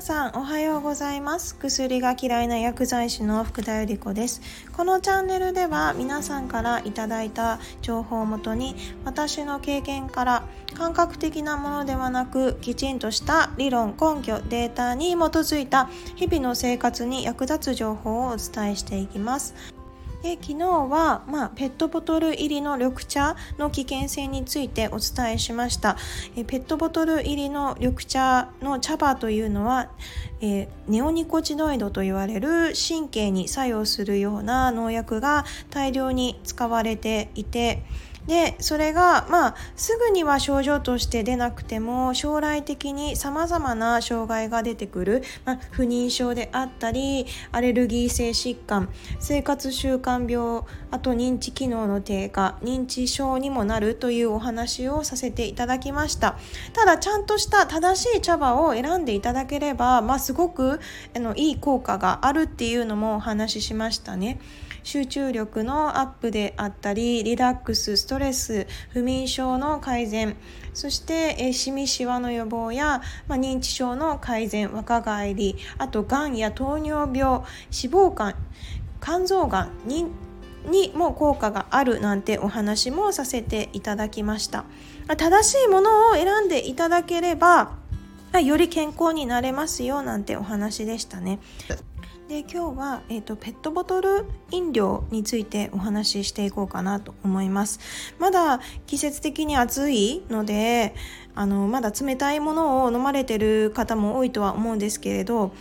さんおはようございます。薬が嫌いな薬剤師の福田由里子です。このチャンネルでは皆さんからいただいた情報をもとに私の経験から感覚的なものではなくきちんとした理論根拠データに基づいた日々の生活に役立つ情報をお伝えしていきます。で昨日は、まあ、ペットボトル入りの緑茶の危険性についてお伝えしました。えペットボトル入りの緑茶の茶葉というのは、え、ネオニコチノイドと言われる神経に作用するような農薬が大量に使われていてでそれがまあすぐには症状として出なくても将来的にさまざまな障害が出てくる、まあ、不妊症であったりアレルギー性疾患生活習慣病あと認知機能の低下認知症にもなるというお話をさせていただきましたただちゃんとした正しい茶葉を選んでいただければ、まあ、すごくあのいい効果があるっていうのもお話ししましたね。集中力のアップであったりリラックスストレス不眠症の改善そしてえシミシワの予防や、まあ、認知症の改善若返りあとがんや糖尿病脂肪肝肝臓がんににも効果があるなんてお話もさせていただきました。正しいものを選んでいただければより健康になれますよなんてお話でしたね。で今日は、えーと、ペットボトル飲料についてお話ししていこうかなと思います。まだ季節的に暑いのであのまだ冷たいものを飲まれてる方も多いとは思うんですけれど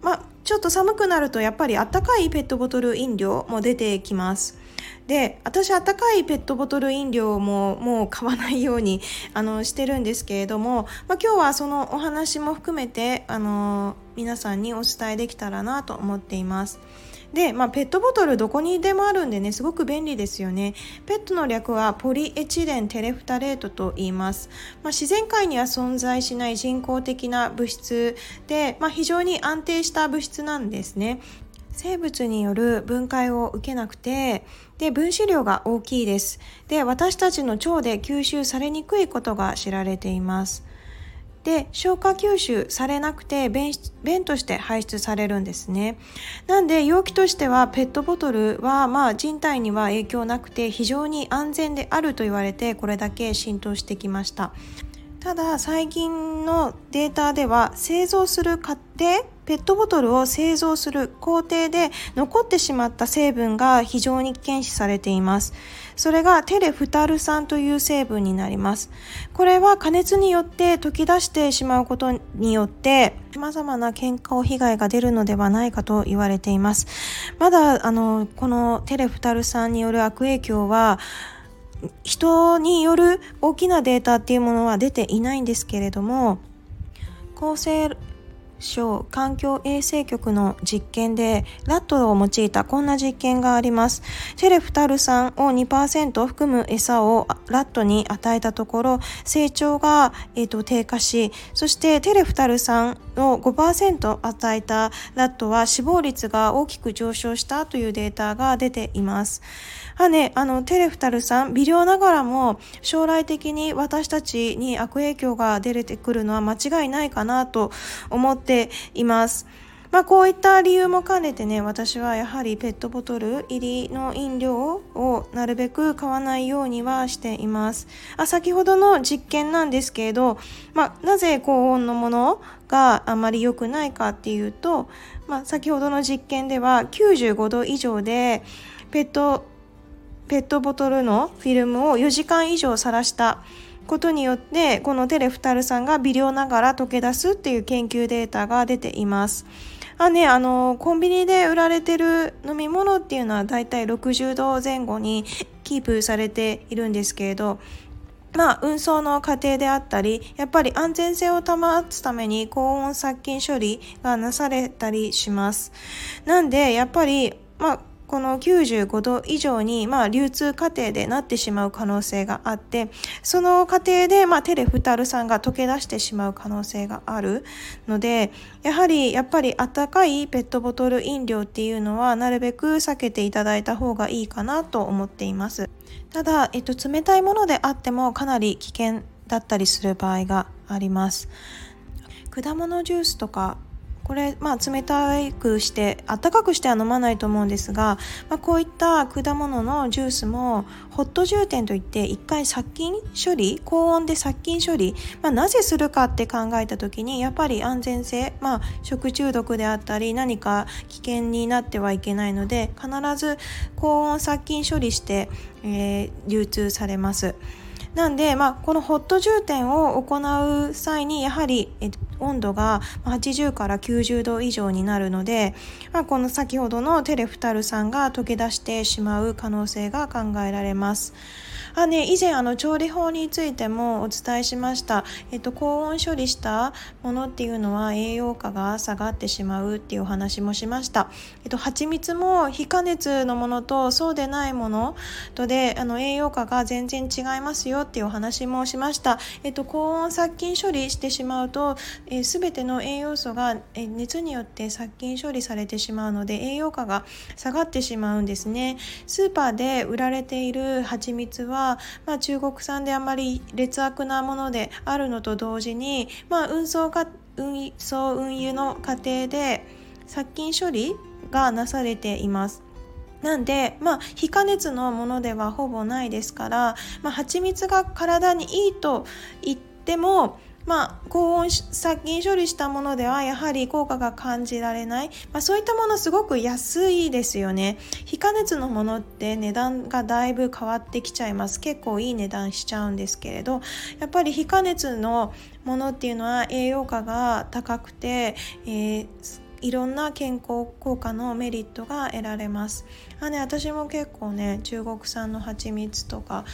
まちょっと寒くなるとやっぱりあったかいペットボトル飲料も出てきます。で私あったかいペットボトル飲料ももう買わないようにあのしてるんですけれども、まあ、今日はそのお話も含めてあの皆さんにお伝えできたらなと思っています。で、まあ、ペットボトルどこにでもあるんでねすごく便利ですよね。ペットの略はポリエチレンテレフタレートと言います、まあ、自然界には存在しない人工的な物質で、まあ、非常に安定した物質なんですね。生物による分解を受けなくてで分子量が大きいです。で私たちの腸で吸収されにくいことが知られています。で消化吸収されなくて便便として排出されるんですね。なんで容器としてはペットボトルはまあ人体には影響なくて非常に安全であると言われてこれだけ浸透してきました。ただ最近のデータでは製造する過程ペットボトルを製造する工程で残ってしまった成分が非常に検視されています。それがテレフタル酸という成分になります。これは加熱によって溶き出してしまうことによって様々な健康被害が出るのではないかと言われています。まだあのこのテレフタル酸による悪影響は人による大きなデータっていうものは出ていないんですけれども厚生省環境衛生局の実験でラットを用いたこんな実験があります。テレフタル酸を2%含む餌をラットに与えたところ成長が、えーと、低下しそしてテレフタル酸を5%与えたラットは死亡率が大きく上昇したというデータが出ています。はね、あのテレフタル酸微量ながらも将来的に私たちに悪影響が出てくるのは間違いないかなと思ってています。まあ、こういった理由も兼ねてね私はやはりペットボトル入りの飲料をなるべく買わないようにはしていますあ先ほどの実験なんですけれど、まあ、なぜ高温のものがあまり良くないかっていうと、まあ、先ほどの実験では95度以上でペットペットボトルのフィルムを4時間以上さらしたことによってこのテレフタル酸が微量ながら溶け出すっていう研究データが出ています。あね、あのコンビニで売られてる飲み物っていうのはだいたい60度前後にキープされているんですけれどまあ、運送の過程であったり、やっぱり安全性を保つために高温殺菌処理がなされたりします。なんで、やっぱり、まあ、この95度以上に、まあ、流通過程でなってしまう可能性があって、その過程で、まあ、テレフタル酸が溶け出してしまう可能性があるので、やはり、やっぱり温かいペットボトル飲料っていうのは、なるべく避けていただいた方がいいかなと思っています。ただ、えっと、冷たいものであってもかなり危険だったりする場合があります。果物ジュースとかこれ、まあ、冷たくしてあったかくしては飲まないと思うんですが、まあ、こういった果物のジュースもホット充填といって一回殺菌処理高温で殺菌処理、まあ、なぜするかって考えた時にやっぱり安全性、まあ、食中毒であったり何か危険になってはいけないので必ず高温殺菌処理して、えー、流通されます。なんで、まあ、このホット充填を行う際にやはり温度が80から90度以上になるので、まあ、この先ほどのテレフタル酸が溶け出してしまう可能性が考えられます。あね、以前あの調理法についてもお伝えしました、えっと、高温処理したものっていうのは栄養価が下がってしまうっていうお話もしました、えっと、蜂蜜も非加熱のものとそうでないものとであの栄養価が全然違いますよっていうお話もしました、えっと、高温殺菌処理してしまうと、えー、全ての栄養素が、え熱によって殺菌処理されてしまうので栄養価が下がってしまうんですねスーパーで売られている蜂蜜はまあ、中国産であまり劣悪なものであるのと同時に、まあ、運送か運送運輸の過程で殺菌処理がなされています。なんで、まあ、非加熱のものではほぼないですから、まあ、蜂蜜が体にいいと言っても、まあ、高温殺菌処理したものではやはり効果が感じられない、まあ、そういったものすごく安いですよね。非加熱のものって値段がだいぶ変わってきちゃいます。結構いい値段しちゃうんですけれど。やっぱり非加熱のものっていうのは栄養価が高くて、えーいろんな健康効果のメリットが得られます。あね、私も結構ね中国産の蜂蜜とか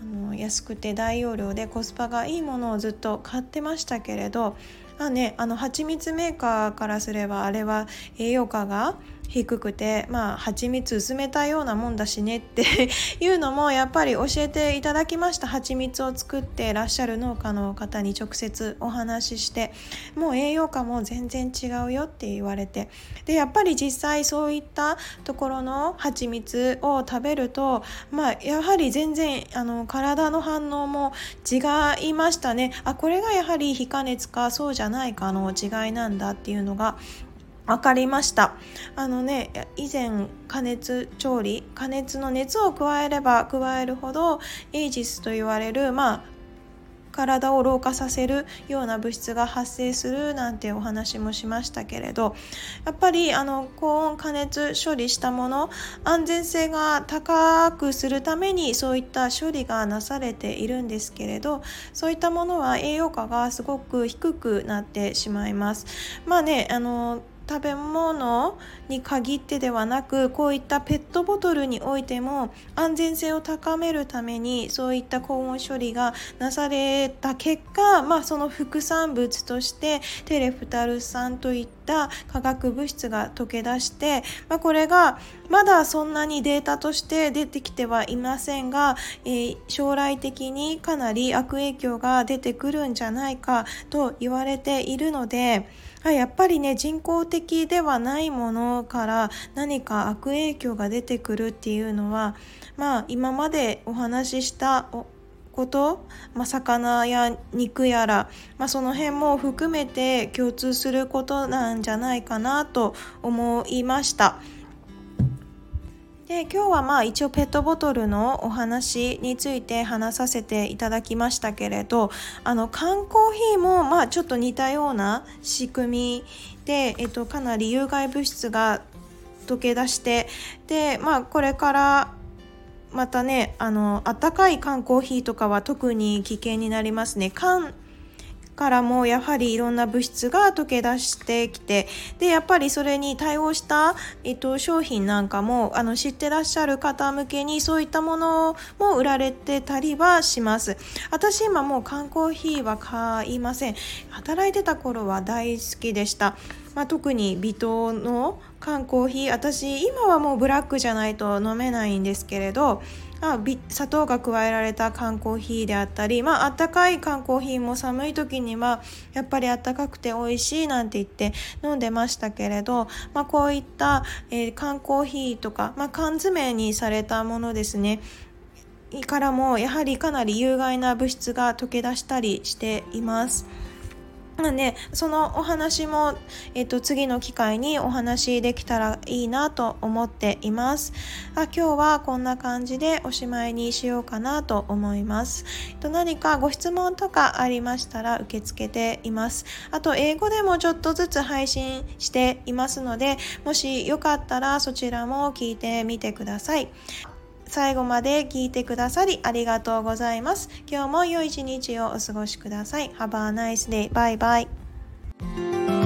あの安くて大容量でコスパがいいものをずっと買ってましたけれどまあねあの蜂蜜メーカーからすればあれは栄養価が低くてまあ蜂蜜薄めたようなもんだしねって いうのもやっぱり教えていただきました。蜂蜜を作ってらっしゃる農家の方に直接お話ししてもう栄養価も全然違うよって言われて。でやっぱり実際そういったところの蜂蜜を食べるとまあやはり全然あの体の反応も違いましたね。あこれがやはり非加熱かそうじゃないかの違いなんだっていうのが分かりましたあのね以前加熱調理加熱の熱を加えれば加えるほどエイジスと言われるまあ体を老化させるような物質が発生するなんてお話もしましたけれどやっぱりあの高温加熱処理したもの安全性が高くするためにそういった処理がなされているんですけれどそういったものは栄養価がすごく低くなってしまいます。まあねあの食べ物に限ってではなくこういったペットボトルにおいても安全性を高めるためにそういった高温処理がなされた結果、まあ、その副産物としてテレフタル酸といった化学物質が溶け出して、まあ、これがまだそんなにデータとして出てきてはいませんが、えー、将来的にかなり悪影響が出てくるんじゃないかと言われているので。やっぱりね人工的ではないものから何か悪影響が出てくるっていうのはまあ今までお話ししたこと、まあ、魚や肉やら、まあ、その辺も含めて共通することなんじゃないかなと思いました。で今日はまあ一応ペットボトルのお話について話させていただきましたけれどあの缶コーヒーもまあちょっと似たような仕組みで、えっと、かなり有害物質が溶け出してでまあこれからまたねあの温かい缶コーヒーとかは特に危険になりますね。缶からもやはりいろんな物質が溶け出してきてでやっぱりそれに対応した、えっと、商品なんかもあの知ってらっしゃる方向けにそういったものも売られてたりはします。私今もう缶コーヒーは買いません。働いてた頃は大好きでした。まあ、特に微糖の缶コーヒー私今はもうブラックじゃないと飲めないんですけれどあ、砂糖が加えられた缶コーヒーであったり、まあったかい缶コーヒーも寒い時にはやっぱりあったかくて美味しいなんて言って飲んでましたけれど、まあ、こういった、えー、缶コーヒーとか、まあ、缶詰にされたものですねからもやはりかなり有害な物質が溶け出したりしています。ね、そのお話も、えっと、次の機会にお話できたらいいなと思っています。あ今日はこんな感じでおしまいにしようかなと思います。えっと、何かご質問とかありましたら受け付けています。あと、英語でもちょっとずつ配信していますので、もしよかったらそちらも聞いてみてください。最後まで聞いてくださりありがとうございます。今日も良い一日をお過ごしください。Have a nice day. Bye bye.